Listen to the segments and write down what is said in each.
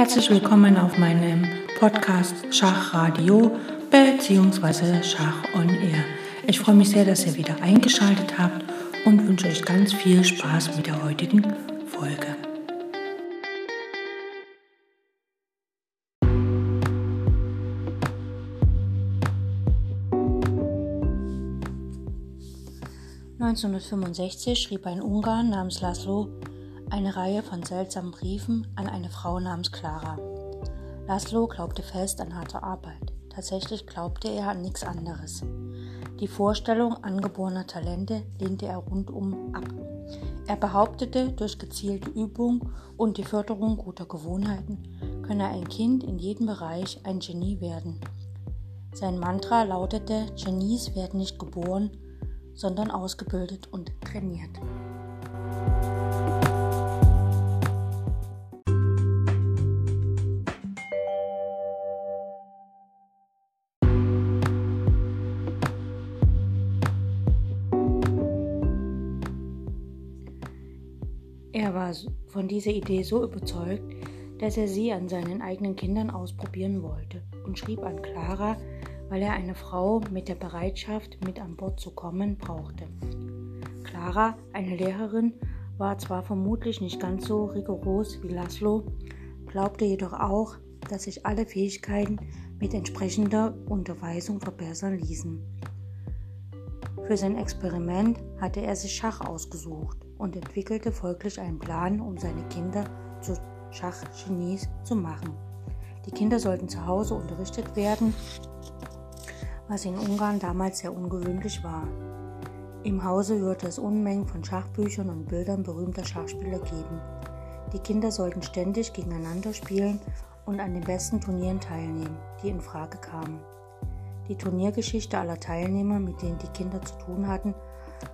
Herzlich willkommen auf meinem Podcast Schachradio bzw. Schach on Air. Ich freue mich sehr, dass ihr wieder eingeschaltet habt und wünsche euch ganz viel Spaß mit der heutigen Folge. (1965) schrieb ein Ungarn namens Laszlo eine Reihe von seltsamen Briefen an eine Frau namens Clara. Laszlo glaubte fest an harte Arbeit. Tatsächlich glaubte er an nichts anderes. Die Vorstellung angeborener Talente lehnte er rundum ab. Er behauptete, durch gezielte Übung und die Förderung guter Gewohnheiten könne ein Kind in jedem Bereich ein Genie werden. Sein Mantra lautete, Genies werden nicht geboren, sondern ausgebildet und trainiert. Er war von dieser Idee so überzeugt, dass er sie an seinen eigenen Kindern ausprobieren wollte und schrieb an Clara, weil er eine Frau mit der Bereitschaft, mit an Bord zu kommen, brauchte. Clara, eine Lehrerin, war zwar vermutlich nicht ganz so rigoros wie Laszlo, glaubte jedoch auch, dass sich alle Fähigkeiten mit entsprechender Unterweisung verbessern ließen. Für sein Experiment hatte er sich Schach ausgesucht und entwickelte folglich einen Plan, um seine Kinder zu Schachgenies zu machen. Die Kinder sollten zu Hause unterrichtet werden, was in Ungarn damals sehr ungewöhnlich war. Im Hause würde es Unmengen von Schachbüchern und Bildern berühmter Schachspieler geben. Die Kinder sollten ständig gegeneinander spielen und an den besten Turnieren teilnehmen, die in Frage kamen. Die Turniergeschichte aller Teilnehmer, mit denen die Kinder zu tun hatten,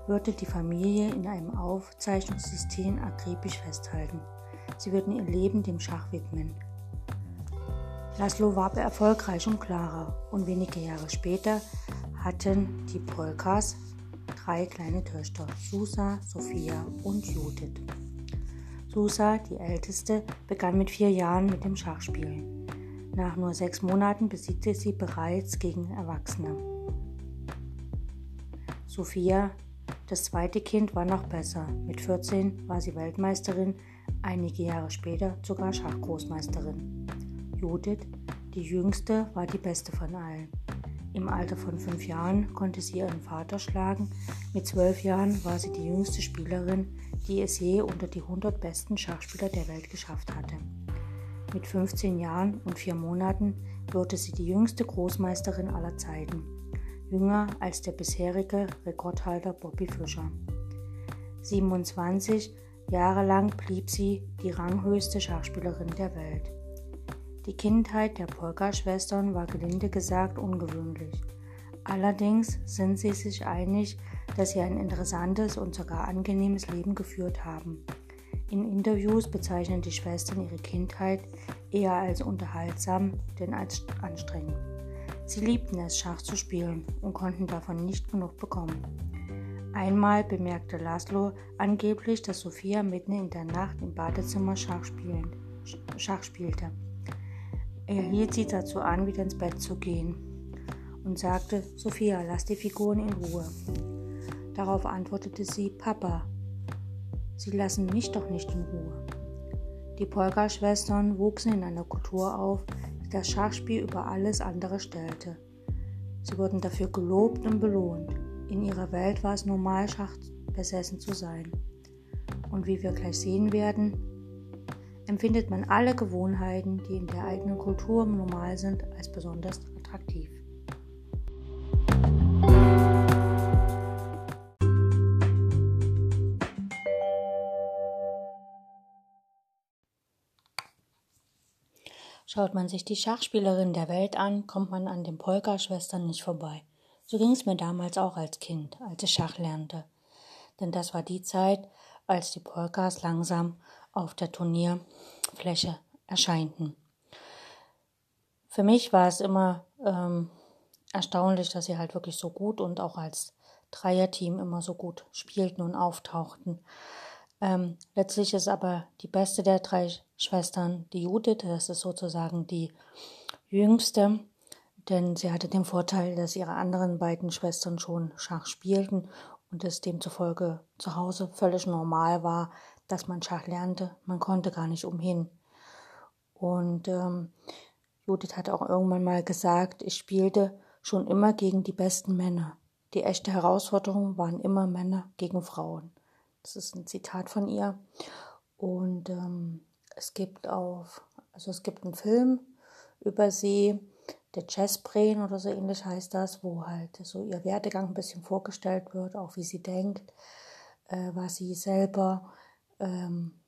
würde die Familie in einem Aufzeichnungssystem akribisch festhalten. Sie würden ihr Leben dem Schach widmen. Laszlo war erfolgreich und klarer und wenige Jahre später hatten die Polkas drei kleine Töchter, Susa, Sophia und Judith. Susa, die älteste, begann mit vier Jahren mit dem Schachspielen. Nach nur sechs Monaten besiegte sie bereits gegen Erwachsene. Sophia, das zweite Kind, war noch besser. Mit 14 war sie Weltmeisterin, einige Jahre später sogar Schachgroßmeisterin. Judith, die jüngste, war die beste von allen. Im Alter von fünf Jahren konnte sie ihren Vater schlagen. Mit zwölf Jahren war sie die jüngste Spielerin, die es je unter die 100 besten Schachspieler der Welt geschafft hatte. Mit 15 Jahren und vier Monaten wurde sie die jüngste Großmeisterin aller Zeiten, jünger als der bisherige Rekordhalter Bobby Fischer. 27 Jahre lang blieb sie die ranghöchste Schachspielerin der Welt. Die Kindheit der Polka-Schwestern war gelinde gesagt ungewöhnlich. Allerdings sind sie sich einig, dass sie ein interessantes und sogar angenehmes Leben geführt haben. In Interviews bezeichnen die Schwestern ihre Kindheit eher als unterhaltsam denn als anstrengend. Sie liebten es, Schach zu spielen und konnten davon nicht genug bekommen. Einmal bemerkte Laszlo angeblich, dass Sophia mitten in der Nacht im Badezimmer Schach, spielen, Schach spielte. Er hielt sie dazu an, wieder ins Bett zu gehen und sagte, Sophia, lass die Figuren in Ruhe. Darauf antwortete sie, Papa, Sie lassen mich doch nicht in Ruhe. Die Polka-Schwestern wuchsen in einer Kultur auf, das Schachspiel über alles andere stellte. Sie wurden dafür gelobt und belohnt. In ihrer Welt war es normal, Schach besessen zu sein. Und wie wir gleich sehen werden, empfindet man alle Gewohnheiten, die in der eigenen Kultur normal sind, als besonders attraktiv. Schaut man sich die Schachspielerin der Welt an, kommt man an den Polka-Schwestern nicht vorbei. So ging es mir damals auch als Kind, als ich Schach lernte. Denn das war die Zeit, als die Polkas langsam auf der Turnierfläche erscheinten. Für mich war es immer ähm, erstaunlich, dass sie halt wirklich so gut und auch als Dreierteam immer so gut spielten und auftauchten. Ähm, letztlich ist aber die beste der drei Schwestern die Judith, das ist sozusagen die jüngste, denn sie hatte den Vorteil, dass ihre anderen beiden Schwestern schon Schach spielten und es demzufolge zu Hause völlig normal war, dass man Schach lernte. Man konnte gar nicht umhin. Und ähm, Judith hat auch irgendwann mal gesagt, ich spielte schon immer gegen die besten Männer. Die echte Herausforderung waren immer Männer gegen Frauen. Das ist ein Zitat von ihr. Und ähm, es gibt auch, also es gibt einen Film über sie, der Jazzbrain oder so ähnlich heißt das, wo halt so ihr Werdegang ein bisschen vorgestellt wird, auch wie sie denkt, äh, was sie selber, ähm,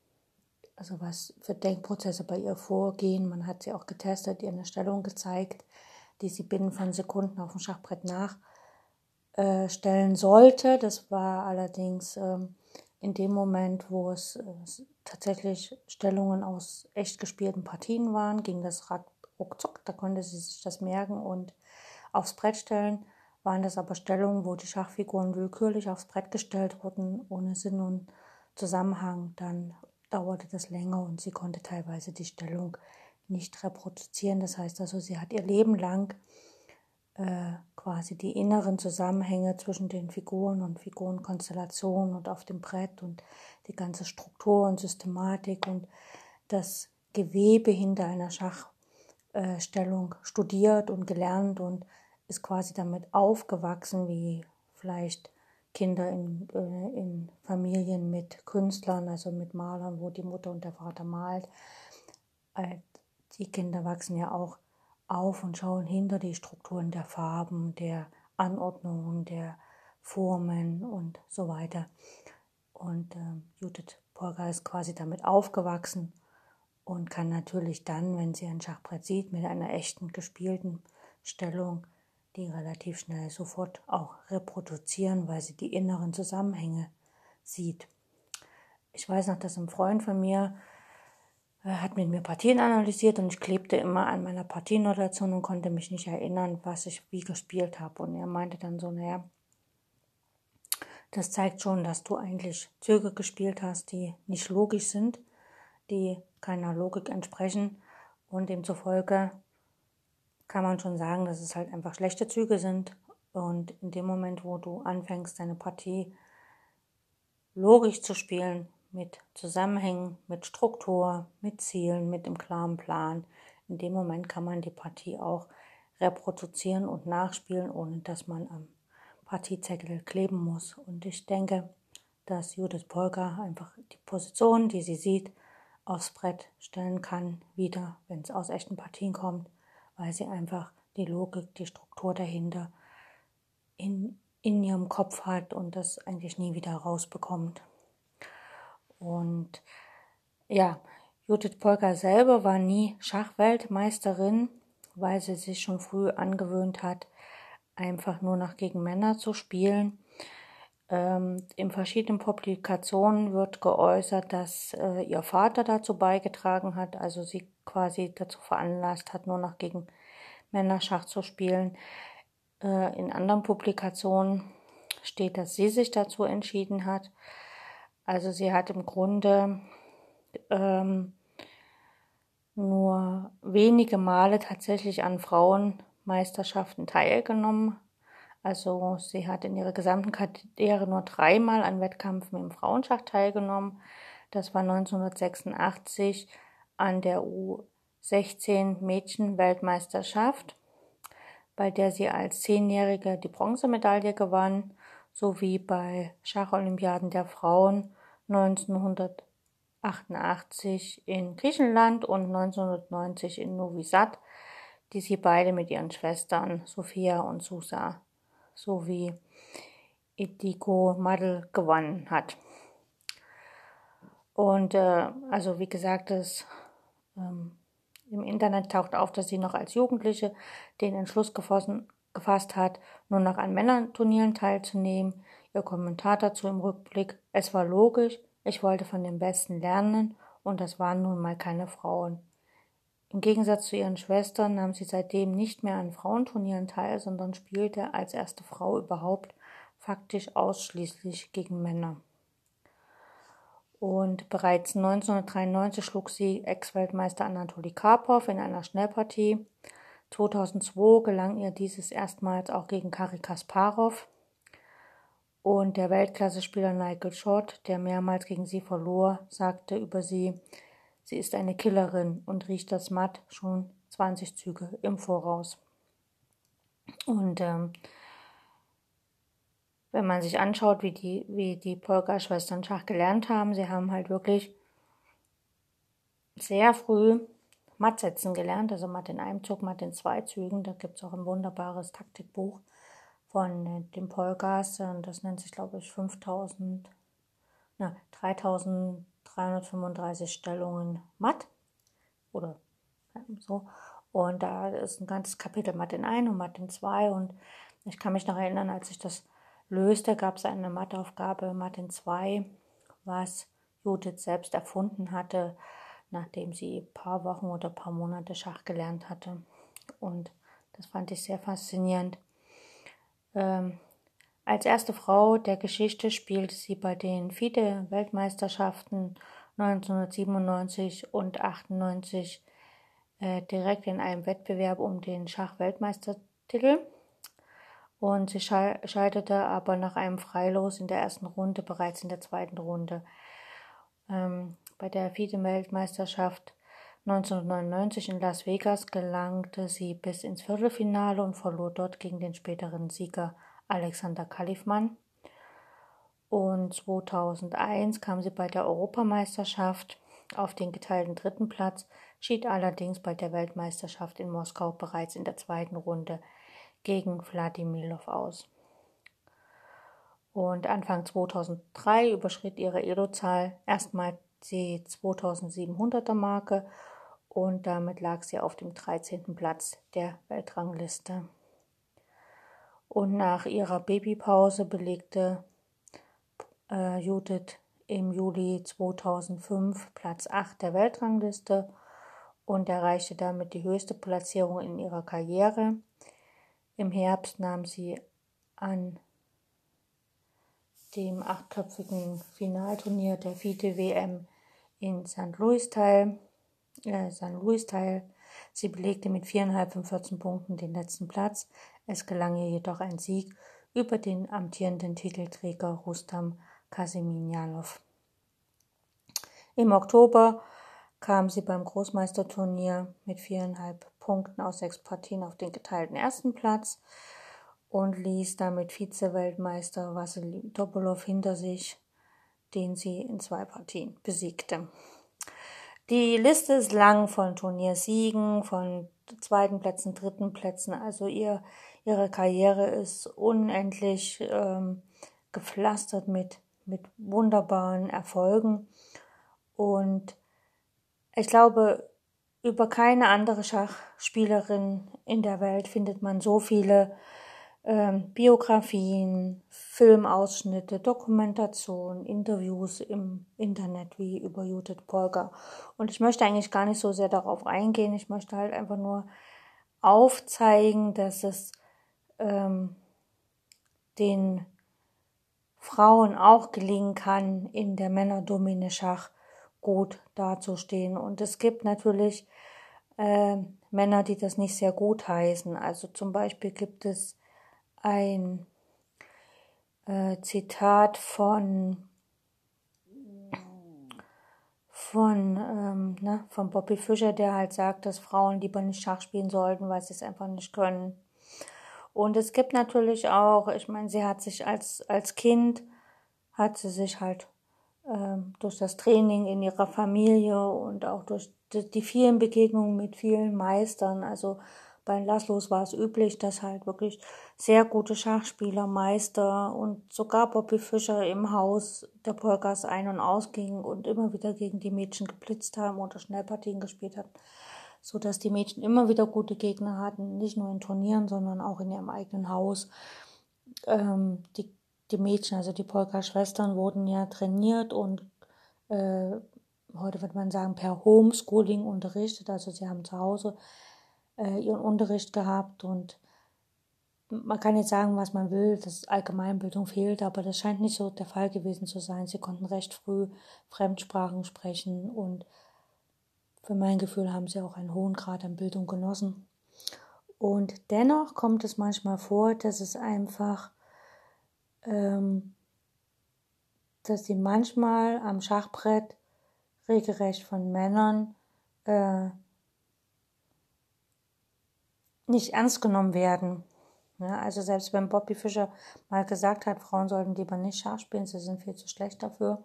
also was für Denkprozesse bei ihr vorgehen. Man hat sie auch getestet, ihr eine Stellung gezeigt, die sie binnen von Sekunden auf dem Schachbrett nachstellen äh, sollte. Das war allerdings ähm, in dem Moment, wo es äh, tatsächlich Stellungen aus echt gespielten Partien waren, ging das ruckzuck, da konnte sie sich das merken und aufs Brett stellen, waren das aber Stellungen, wo die Schachfiguren willkürlich aufs Brett gestellt wurden, ohne Sinn und Zusammenhang. Dann dauerte das länger und sie konnte teilweise die Stellung nicht reproduzieren. Das heißt also, sie hat ihr Leben lang äh, quasi die inneren Zusammenhänge zwischen den Figuren und Figurenkonstellationen und auf dem Brett und die ganze Struktur und Systematik und das Gewebe hinter einer Schachstellung studiert und gelernt und ist quasi damit aufgewachsen, wie vielleicht Kinder in, äh, in Familien mit Künstlern, also mit Malern, wo die Mutter und der Vater malt. Äh, die Kinder wachsen ja auch auf und schauen hinter die Strukturen der Farben, der Anordnungen, der Formen und so weiter. Und äh, Judith Porga ist quasi damit aufgewachsen und kann natürlich dann, wenn sie ein Schachbrett sieht, mit einer echten gespielten Stellung, die relativ schnell sofort auch reproduzieren, weil sie die inneren Zusammenhänge sieht. Ich weiß noch, dass ein Freund von mir hat mit mir Partien analysiert und ich klebte immer an meiner Partienotation und konnte mich nicht erinnern, was ich wie gespielt habe. Und er meinte dann so, naja, das zeigt schon, dass du eigentlich Züge gespielt hast, die nicht logisch sind, die keiner Logik entsprechen und demzufolge kann man schon sagen, dass es halt einfach schlechte Züge sind. Und in dem Moment, wo du anfängst, deine Partie logisch zu spielen, mit Zusammenhängen, mit Struktur, mit Zielen, mit dem klaren Plan. In dem Moment kann man die Partie auch reproduzieren und nachspielen, ohne dass man am Partiezettel kleben muss. Und ich denke, dass Judith Polka einfach die Position, die sie sieht, aufs Brett stellen kann, wieder, wenn es aus echten Partien kommt, weil sie einfach die Logik, die Struktur dahinter in, in ihrem Kopf hat und das eigentlich nie wieder rausbekommt. Und ja, Judith Polka selber war nie Schachweltmeisterin, weil sie sich schon früh angewöhnt hat, einfach nur noch gegen Männer zu spielen. Ähm, in verschiedenen Publikationen wird geäußert, dass äh, ihr Vater dazu beigetragen hat, also sie quasi dazu veranlasst hat, nur noch gegen Männer Schach zu spielen. Äh, in anderen Publikationen steht, dass sie sich dazu entschieden hat. Also sie hat im Grunde ähm, nur wenige Male tatsächlich an Frauenmeisterschaften teilgenommen. Also sie hat in ihrer gesamten Karriere nur dreimal an Wettkämpfen im Frauenschach teilgenommen. Das war 1986 an der U16 Mädchenweltmeisterschaft, bei der sie als Zehnjährige die Bronzemedaille gewann, sowie bei Schacholympiaden der Frauen 1988 in Griechenland und 1990 in Novi Sad, die sie beide mit ihren Schwestern Sophia und Susa sowie Ediko Madel gewonnen hat. Und äh, also wie gesagt, das, ähm, im Internet taucht auf, dass sie noch als Jugendliche den Entschluss gefassen, gefasst hat, nur noch an Männerturnieren teilzunehmen. Ihr Kommentar dazu im Rückblick, es war logisch, ich wollte von den Besten lernen und das waren nun mal keine Frauen. Im Gegensatz zu ihren Schwestern nahm sie seitdem nicht mehr an Frauenturnieren teil, sondern spielte als erste Frau überhaupt faktisch ausschließlich gegen Männer. Und bereits 1993 schlug sie Ex-Weltmeister Anatoli Karpov in einer Schnellpartie. 2002 gelang ihr dieses erstmals auch gegen Kari Kasparov. Und der Weltklasse-Spieler Nigel Short, der mehrmals gegen sie verlor, sagte über sie, sie ist eine Killerin und riecht das Matt schon 20 Züge im Voraus. Und ähm, wenn man sich anschaut, wie die, wie die Polka-Schwestern Schach gelernt haben, sie haben halt wirklich sehr früh Matt setzen gelernt, also Matt in einem Zug, Matt in zwei Zügen. Da gibt es auch ein wunderbares Taktikbuch von äh, den Polkas und das nennt sich, glaube ich, 5000, na, 3335 Stellungen Matt oder so. Und da ist ein ganzes Kapitel Matt in 1 und Matt in 2 und ich kann mich noch erinnern, als ich das löste, gab es eine Matheaufgabe, Martin 2, was Judith selbst erfunden hatte, nachdem sie ein paar Wochen oder ein paar Monate Schach gelernt hatte. Und das fand ich sehr faszinierend. Ähm, als erste Frau der Geschichte spielte sie bei den FIDE-Weltmeisterschaften 1997 und 98 äh, direkt in einem Wettbewerb um den Schachweltmeistertitel und sie scheiterte aber nach einem Freilos in der ersten Runde bereits in der zweiten Runde. Ähm, bei der FIDE-Weltmeisterschaft 1999 in Las Vegas gelangte sie bis ins Viertelfinale und verlor dort gegen den späteren Sieger Alexander Kalifmann. Und 2001 kam sie bei der Europameisterschaft auf den geteilten dritten Platz, schied allerdings bei der Weltmeisterschaft in Moskau bereits in der zweiten Runde gegen Wladimilov aus. Und Anfang 2003 überschritt ihre Elo-Zahl erstmal die 2700er Marke und damit lag sie auf dem 13. Platz der Weltrangliste. Und nach ihrer Babypause belegte äh, Judith im Juli 2005 Platz 8 der Weltrangliste und erreichte damit die höchste Platzierung in ihrer Karriere. Im Herbst nahm sie an dem achtköpfigen Finalturnier der FIDE-WM in St. Louis teil. Äh, St. Louis teil. Sie belegte mit viereinhalb von 14 Punkten den letzten Platz. Es gelang ihr jedoch ein Sieg über den amtierenden Titelträger Rustam Kasimjanov. Im Oktober kam sie beim Großmeisterturnier mit viereinhalb Punkten aus sechs Partien auf den geteilten ersten Platz und ließ damit Vize-Weltmeister Wassily Topolov hinter sich, den sie in zwei Partien besiegte. Die Liste ist lang von Turniersiegen, von zweiten Plätzen, dritten Plätzen. Also ihr, ihre Karriere ist unendlich ähm, gepflastert mit, mit wunderbaren Erfolgen. Und ich glaube, über keine andere Schachspielerin in der Welt findet man so viele ähm, Biografien, Filmausschnitte, Dokumentationen, Interviews im Internet wie über Judith Polgar. Und ich möchte eigentlich gar nicht so sehr darauf eingehen. Ich möchte halt einfach nur aufzeigen, dass es ähm, den Frauen auch gelingen kann, in der Männerdomine Schach gut dazustehen. Und es gibt natürlich äh, Männer, die das nicht sehr gut heißen. Also zum Beispiel gibt es ein äh, Zitat von von, ähm, ne, von Bobby Fischer, der halt sagt, dass Frauen lieber nicht Schach spielen sollten, weil sie es einfach nicht können. Und es gibt natürlich auch, ich meine, sie hat sich als, als Kind, hat sie sich halt ähm, durch das Training in ihrer Familie und auch durch die vielen Begegnungen mit vielen Meistern. Also bei Laszlos war es üblich, dass halt wirklich sehr gute Schachspieler, Meister und sogar Bobby Fischer im Haus der Polkas ein- und ausgingen und immer wieder gegen die Mädchen geblitzt haben oder Schnellpartien gespielt haben, so dass die Mädchen immer wieder gute Gegner hatten, nicht nur in Turnieren, sondern auch in ihrem eigenen Haus. Ähm, die die Mädchen, also die Polka-Schwestern, wurden ja trainiert und äh, heute würde man sagen per Homeschooling unterrichtet. Also sie haben zu Hause äh, ihren Unterricht gehabt und man kann jetzt sagen, was man will, dass Allgemeinbildung fehlt, aber das scheint nicht so der Fall gewesen zu sein. Sie konnten recht früh Fremdsprachen sprechen und für mein Gefühl haben sie auch einen hohen Grad an Bildung genossen. Und dennoch kommt es manchmal vor, dass es einfach, ähm, dass sie manchmal am Schachbrett regelrecht von Männern äh, nicht ernst genommen werden. Ja, also selbst wenn Bobby Fischer mal gesagt hat, Frauen sollten lieber nicht Schach spielen, sie sind viel zu schlecht dafür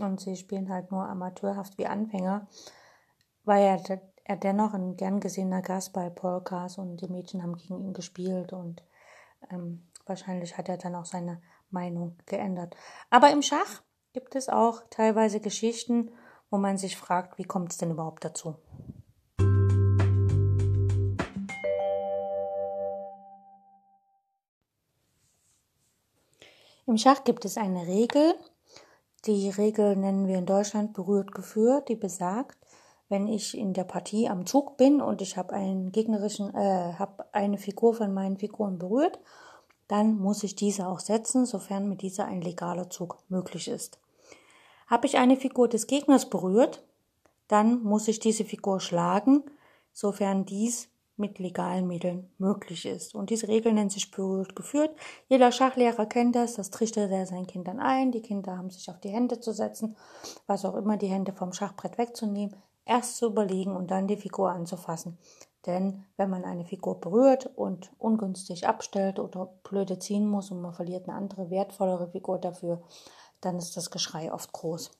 und sie spielen halt nur amateurhaft wie Anfänger, war er, er dennoch ein gern gesehener Gast bei Polkas und die Mädchen haben gegen ihn gespielt und ähm, wahrscheinlich hat er dann auch seine Meinung geändert. Aber im Schach gibt es auch teilweise Geschichten, wo man sich fragt, wie kommt es denn überhaupt dazu? Im Schach gibt es eine Regel. Die Regel nennen wir in Deutschland berührt geführt, die besagt, wenn ich in der Partie am Zug bin und ich habe einen gegnerischen, äh, habe eine Figur von meinen Figuren berührt, dann muss ich diese auch setzen, sofern mit dieser ein legaler Zug möglich ist. Habe ich eine Figur des Gegners berührt, dann muss ich diese Figur schlagen, sofern dies mit legalen Mitteln möglich ist. Und diese Regel nennt sich berührt geführt. Jeder Schachlehrer kennt das, das trichtert er seinen Kindern ein. Die Kinder haben sich auf die Hände zu setzen, was auch immer, die Hände vom Schachbrett wegzunehmen, erst zu überlegen und dann die Figur anzufassen. Denn wenn man eine Figur berührt und ungünstig abstellt oder blöde ziehen muss und man verliert eine andere, wertvollere Figur dafür, dann ist das Geschrei oft groß.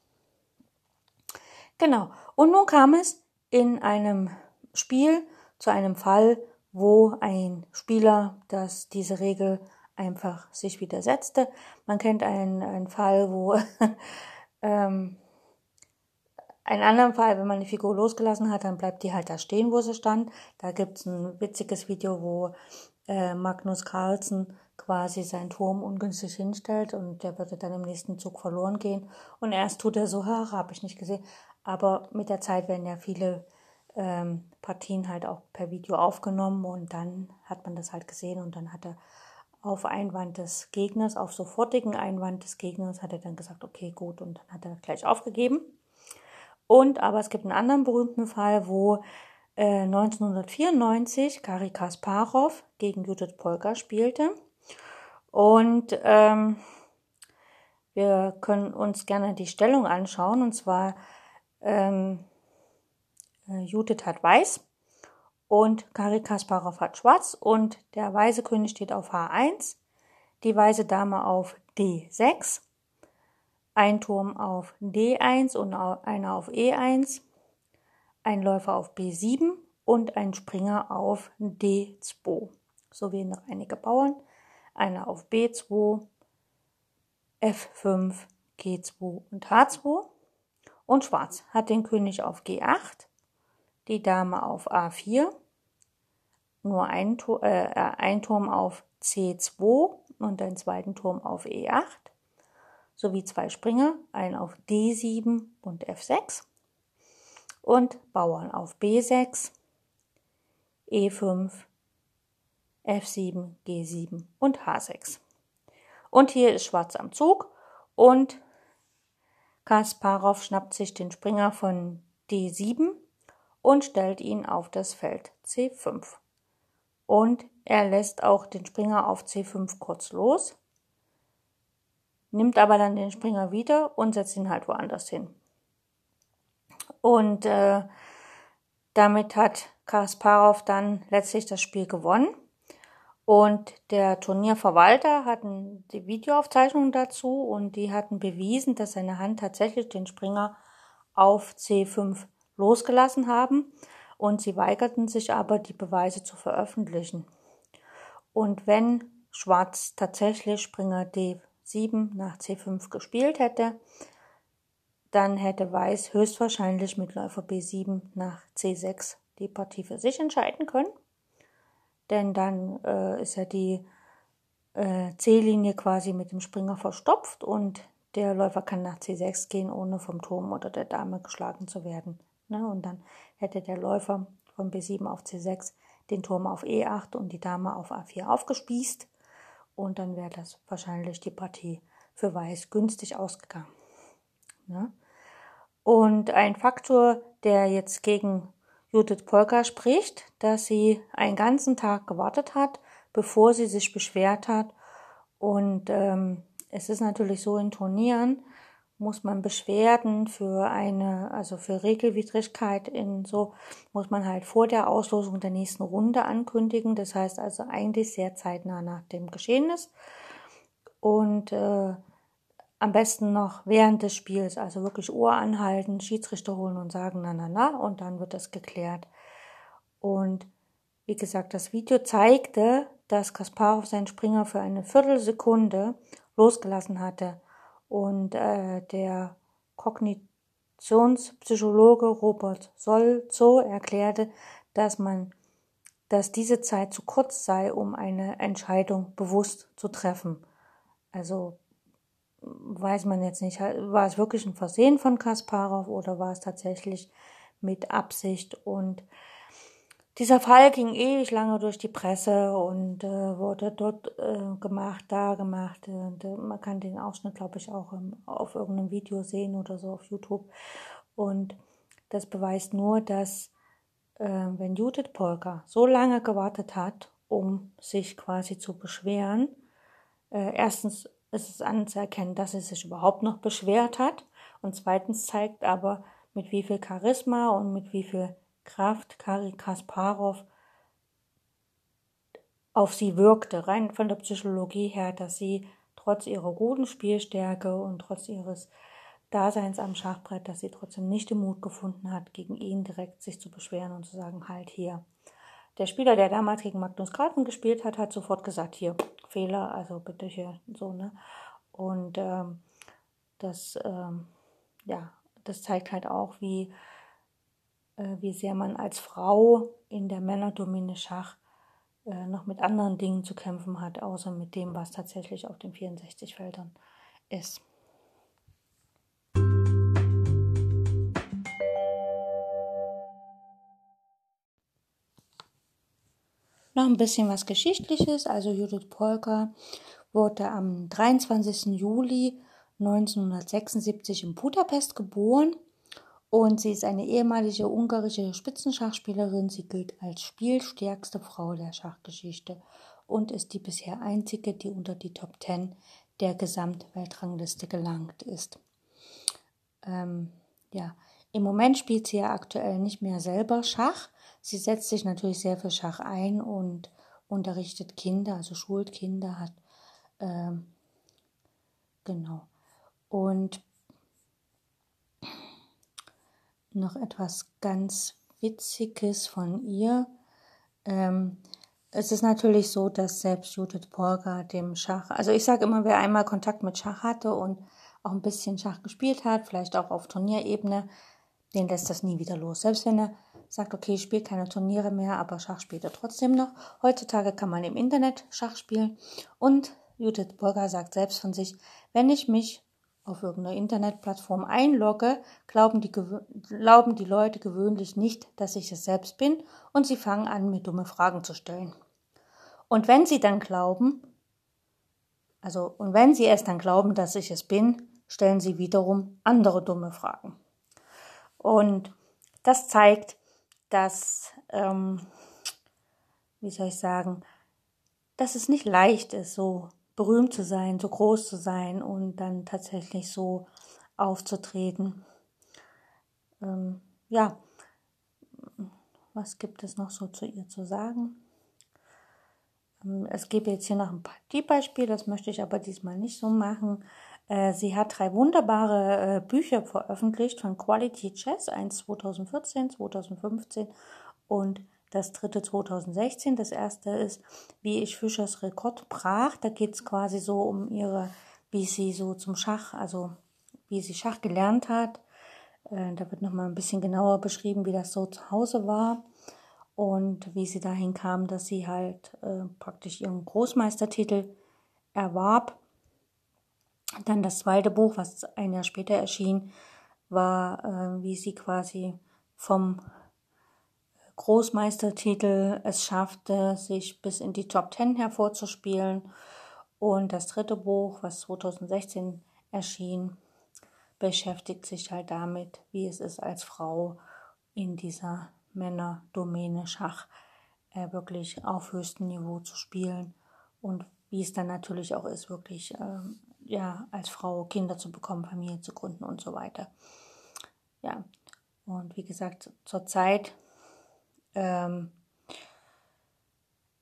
Genau. Und nun kam es in einem Spiel zu einem Fall, wo ein Spieler, das diese Regel einfach sich widersetzte. Man kennt einen, einen Fall, wo ähm, einen anderen Fall, wenn man eine Figur losgelassen hat, dann bleibt die halt da stehen, wo sie stand. Da gibt's ein witziges Video, wo äh, Magnus Carlsen quasi seinen Turm ungünstig hinstellt und der würde dann im nächsten Zug verloren gehen. Und erst tut er so, ha, habe ich nicht gesehen. Aber mit der Zeit werden ja viele ähm, Partien halt auch per Video aufgenommen und dann hat man das halt gesehen und dann hat er auf Einwand des Gegners, auf sofortigen Einwand des Gegners, hat er dann gesagt, okay, gut, und dann hat er gleich aufgegeben. Und aber es gibt einen anderen berühmten Fall, wo äh, 1994 Kari Kasparov gegen Judith Polka spielte. Und ähm, wir können uns gerne die Stellung anschauen. Und zwar ähm, äh, Judith hat weiß und Kari Kasparov hat schwarz und der weiße König steht auf H1, die weiße Dame auf D6, ein Turm auf D1 und einer auf E1, ein Läufer auf B7 und ein Springer auf D2 sowie noch einige Bauern, einer auf B2, F5, G2 und H2 und Schwarz hat den König auf G8, die Dame auf A4, nur ein, äh, äh, ein Turm auf C2 und einen zweiten Turm auf E8, sowie zwei Springer, einen auf D7 und F6 und Bauern auf B6, E5, F7, G7 und H6. Und hier ist Schwarz am Zug. Und Kasparov schnappt sich den Springer von D7 und stellt ihn auf das Feld C5. Und er lässt auch den Springer auf C5 kurz los, nimmt aber dann den Springer wieder und setzt ihn halt woanders hin. Und äh, damit hat Kasparov dann letztlich das Spiel gewonnen. Und der Turnierverwalter hatten die Videoaufzeichnungen dazu und die hatten bewiesen, dass seine Hand tatsächlich den Springer auf C5 losgelassen haben und sie weigerten sich aber, die Beweise zu veröffentlichen. Und wenn Schwarz tatsächlich Springer D7 nach C5 gespielt hätte, dann hätte Weiß höchstwahrscheinlich mit Läufer B7 nach C6 die Partie für sich entscheiden können. Denn dann äh, ist ja die äh, C-Linie quasi mit dem Springer verstopft und der Läufer kann nach C6 gehen, ohne vom Turm oder der Dame geschlagen zu werden. Ne? Und dann hätte der Läufer von B7 auf C6 den Turm auf E8 und die Dame auf A4 aufgespießt. Und dann wäre das wahrscheinlich die Partie für Weiß günstig ausgegangen. Ne? Und ein Faktor, der jetzt gegen Judith Polka spricht, dass sie einen ganzen Tag gewartet hat, bevor sie sich beschwert hat. Und ähm, es ist natürlich so in Turnieren, muss man Beschwerden für eine, also für Regelwidrigkeit in so, muss man halt vor der Auslosung der nächsten Runde ankündigen. Das heißt also eigentlich sehr zeitnah nach dem Geschehnis. Und äh, am besten noch während des Spiels, also wirklich Ohr anhalten, Schiedsrichter holen und sagen, na, na, na, und dann wird das geklärt. Und wie gesagt, das Video zeigte, dass Kasparov seinen Springer für eine Viertelsekunde losgelassen hatte und äh, der Kognitionspsychologe Robert Solzo erklärte, dass man, dass diese Zeit zu kurz sei, um eine Entscheidung bewusst zu treffen. Also weiß man jetzt nicht, war es wirklich ein Versehen von Kasparov oder war es tatsächlich mit Absicht und dieser Fall ging ewig lange durch die Presse und äh, wurde dort äh, gemacht, da gemacht. Und, äh, man kann den Ausschnitt, glaube ich, auch im, auf irgendeinem Video sehen oder so auf YouTube. Und das beweist nur, dass äh, wenn Judith Polka so lange gewartet hat, um sich quasi zu beschweren, äh, erstens ist es anzuerkennen, dass sie sich überhaupt noch beschwert hat und zweitens zeigt aber, mit wie viel Charisma und mit wie viel Kraft Kari Kasparov auf sie wirkte, rein von der Psychologie her, dass sie trotz ihrer guten Spielstärke und trotz ihres Daseins am Schachbrett, dass sie trotzdem nicht den Mut gefunden hat, gegen ihn direkt sich zu beschweren und zu sagen, halt hier. Der Spieler, der damals gegen Magnus Carlsen gespielt hat, hat sofort gesagt, hier, Fehler, also bitte hier so, ne? Und ähm, das, ähm, ja, das zeigt halt auch, wie wie sehr man als Frau in der Männerdomäne Schach äh, noch mit anderen Dingen zu kämpfen hat, außer mit dem, was tatsächlich auf den 64 Feldern ist. Noch ein bisschen was Geschichtliches. Also Judith Polka wurde am 23. Juli 1976 in Budapest geboren und sie ist eine ehemalige ungarische Spitzenschachspielerin. Sie gilt als spielstärkste Frau der Schachgeschichte und ist die bisher einzige, die unter die Top Ten der Gesamtweltrangliste gelangt ist. Ähm, ja, im Moment spielt sie ja aktuell nicht mehr selber Schach. Sie setzt sich natürlich sehr für Schach ein und unterrichtet Kinder, also schult Kinder, hat ähm, genau. Und noch etwas ganz Witziges von ihr. Ähm, es ist natürlich so, dass selbst Judith Polgar dem Schach, also ich sage immer, wer einmal Kontakt mit Schach hatte und auch ein bisschen Schach gespielt hat, vielleicht auch auf Turnierebene, den lässt das nie wieder los. Selbst wenn er sagt, okay, ich spiele keine Turniere mehr, aber Schach spielt er trotzdem noch. Heutzutage kann man im Internet Schach spielen und Judith Polgar sagt selbst von sich, wenn ich mich auf irgendeiner Internetplattform einlogge, glauben die, glauben die Leute gewöhnlich nicht, dass ich es selbst bin und sie fangen an, mir dumme Fragen zu stellen. Und wenn sie dann glauben, also, und wenn sie es dann glauben, dass ich es bin, stellen sie wiederum andere dumme Fragen. Und das zeigt, dass, ähm, wie soll ich sagen, dass es nicht leicht ist, so berühmt zu sein, so groß zu sein und dann tatsächlich so aufzutreten. Ähm, ja, was gibt es noch so zu ihr zu sagen? Ähm, es gibt jetzt hier noch ein Partiebeispiel, das möchte ich aber diesmal nicht so machen. Äh, sie hat drei wunderbare äh, Bücher veröffentlicht von Quality Chess, eins 2014, 2015 und das dritte 2016. Das erste ist, wie ich Fischers Rekord brach. Da geht es quasi so um ihre, wie sie so zum Schach, also wie sie Schach gelernt hat. Äh, da wird nochmal ein bisschen genauer beschrieben, wie das so zu Hause war und wie sie dahin kam, dass sie halt äh, praktisch ihren Großmeistertitel erwarb. Dann das zweite Buch, was ein Jahr später erschien, war, äh, wie sie quasi vom Großmeistertitel es schaffte, sich bis in die Top Ten hervorzuspielen. Und das dritte Buch, was 2016 erschien, beschäftigt sich halt damit, wie es ist als Frau in dieser Männerdomäne Schach äh, wirklich auf höchstem Niveau zu spielen und wie es dann natürlich auch ist, wirklich ähm, ja als Frau Kinder zu bekommen, Familie zu gründen und so weiter. Ja, und wie gesagt, zurzeit, ähm,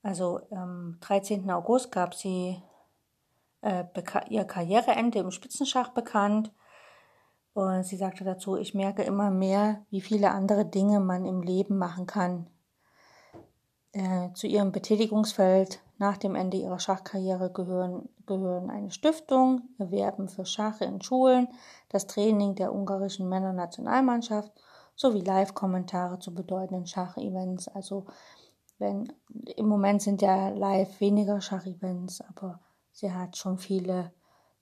also am 13. August gab sie äh, ihr Karriereende im Spitzenschach bekannt. Und sie sagte dazu, ich merke immer mehr, wie viele andere Dinge man im Leben machen kann. Äh, zu ihrem Betätigungsfeld nach dem Ende ihrer Schachkarriere gehören, gehören eine Stiftung, Erwerben für Schach in Schulen, das Training der ungarischen Männernationalmannschaft sowie Live-Kommentare zu bedeutenden Schachevents. Also wenn im Moment sind ja live weniger Schachevents, aber sie hat schon viele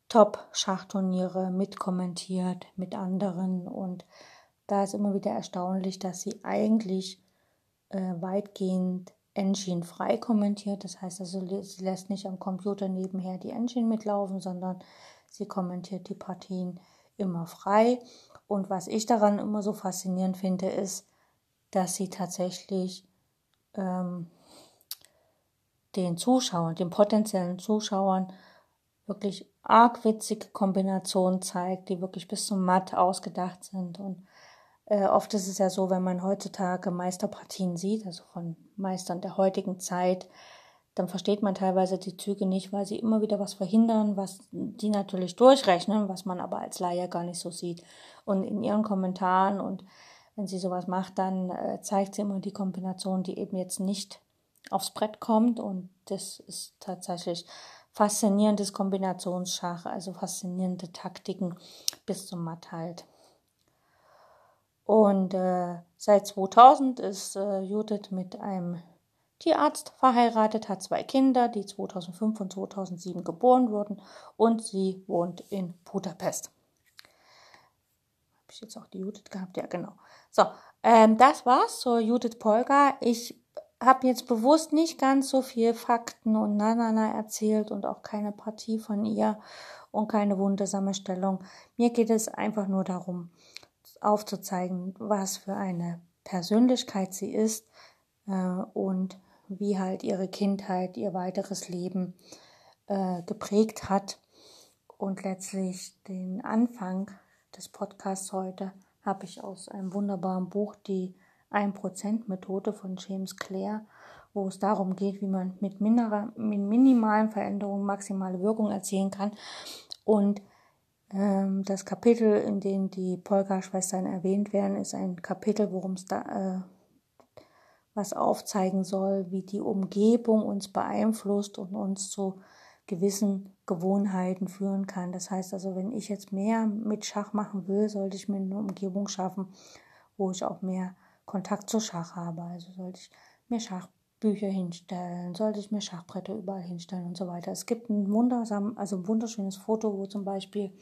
Top-Schachturniere mitkommentiert mit anderen und da ist immer wieder erstaunlich, dass sie eigentlich äh, weitgehend Engine frei kommentiert. Das heißt also, sie lässt nicht am Computer nebenher die Engine mitlaufen, sondern sie kommentiert die Partien immer frei. Und was ich daran immer so faszinierend finde, ist, dass sie tatsächlich ähm, den Zuschauern, den potenziellen Zuschauern wirklich arg witzige Kombinationen zeigt, die wirklich bis zum Matt ausgedacht sind. Und äh, oft ist es ja so, wenn man heutzutage Meisterpartien sieht, also von Meistern der heutigen Zeit, dann versteht man teilweise die Züge nicht, weil sie immer wieder was verhindern, was die natürlich durchrechnen, was man aber als Laie gar nicht so sieht. Und in ihren Kommentaren und wenn sie sowas macht, dann äh, zeigt sie immer die Kombination, die eben jetzt nicht aufs Brett kommt. Und das ist tatsächlich faszinierendes Kombinationsschach, also faszinierende Taktiken bis zum Matt halt. Und äh, seit 2000 ist äh, Judith mit einem Tierarzt verheiratet, hat zwei Kinder, die 2005 und 2007 geboren wurden und sie wohnt in Budapest. Habe ich jetzt auch die Judith gehabt? Ja, genau. So, ähm, das war's zur Judith Polga. Ich habe jetzt bewusst nicht ganz so viel Fakten und Nanana erzählt und auch keine Partie von ihr und keine wundersame Stellung. Mir geht es einfach nur darum, aufzuzeigen, was für eine Persönlichkeit sie ist äh, und wie halt ihre Kindheit, ihr weiteres Leben äh, geprägt hat. Und letztlich den Anfang des Podcasts heute habe ich aus einem wunderbaren Buch, die 1%-Methode von James Clare, wo es darum geht, wie man mit, mit minimalen Veränderungen maximale Wirkung erzielen kann. Und ähm, das Kapitel, in dem die Polka-Schwestern erwähnt werden, ist ein Kapitel, worum es da äh, was aufzeigen soll, wie die Umgebung uns beeinflusst und uns zu gewissen Gewohnheiten führen kann. Das heißt also, wenn ich jetzt mehr mit Schach machen will, sollte ich mir eine Umgebung schaffen, wo ich auch mehr Kontakt zu Schach habe. Also sollte ich mir Schachbücher hinstellen, sollte ich mir Schachbretter überall hinstellen und so weiter. Es gibt ein wundersam, also ein wunderschönes Foto, wo zum Beispiel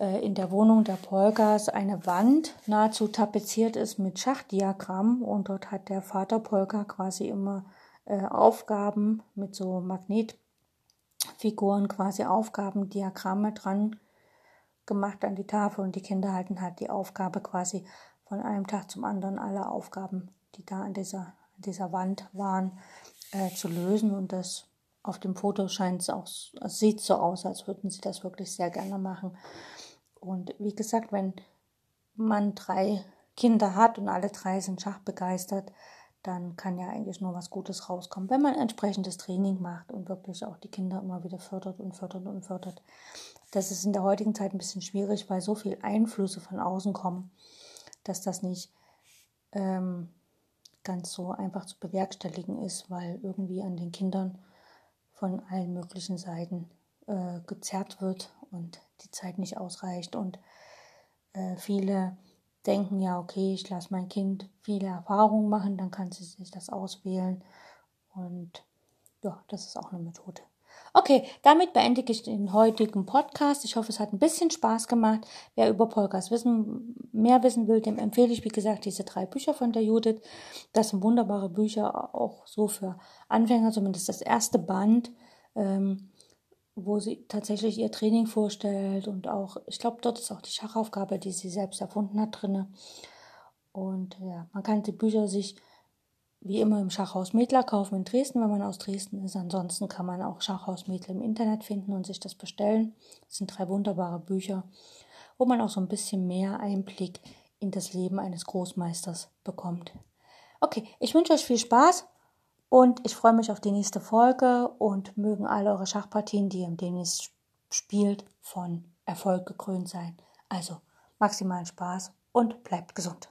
in der Wohnung der Polgas eine Wand nahezu tapeziert ist mit Schachdiagrammen und dort hat der Vater Polka quasi immer äh, Aufgaben mit so Magnetfiguren, quasi Aufgaben, Diagramme dran gemacht an die Tafel und die Kinder halten halt die Aufgabe quasi von einem Tag zum anderen alle Aufgaben, die da an dieser, an dieser Wand waren, äh, zu lösen. Und das auf dem Foto scheint es auch, es sieht so aus, als würden sie das wirklich sehr gerne machen. Und wie gesagt, wenn man drei Kinder hat und alle drei sind schachbegeistert, dann kann ja eigentlich nur was Gutes rauskommen, wenn man entsprechendes Training macht und wirklich auch die Kinder immer wieder fördert und fördert und fördert. Das ist in der heutigen Zeit ein bisschen schwierig, weil so viele Einflüsse von außen kommen dass das nicht ähm, ganz so einfach zu bewerkstelligen ist, weil irgendwie an den Kindern von allen möglichen Seiten äh, gezerrt wird und die Zeit nicht ausreicht. Und äh, viele denken ja, okay, ich lasse mein Kind viele Erfahrungen machen, dann kann sie sich das auswählen. Und ja, das ist auch eine Methode. Okay, damit beende ich den heutigen Podcast. Ich hoffe, es hat ein bisschen Spaß gemacht. Wer über Polkas wissen, mehr wissen will, dem empfehle ich, wie gesagt, diese drei Bücher von der Judith. Das sind wunderbare Bücher, auch so für Anfänger, zumindest das erste Band, ähm, wo sie tatsächlich ihr Training vorstellt und auch, ich glaube, dort ist auch die Schachaufgabe, die sie selbst erfunden hat, drinne. Und ja, man kann die Bücher sich wie immer im Schachhaus Mädler kaufen in Dresden, wenn man aus Dresden ist. Ansonsten kann man auch Schachhaus Mädler im Internet finden und sich das bestellen. Das sind drei wunderbare Bücher, wo man auch so ein bisschen mehr Einblick in das Leben eines Großmeisters bekommt. Okay, ich wünsche euch viel Spaß und ich freue mich auf die nächste Folge und mögen alle eure Schachpartien, die ihr demnächst spielt, von Erfolg gekrönt sein. Also maximalen Spaß und bleibt gesund.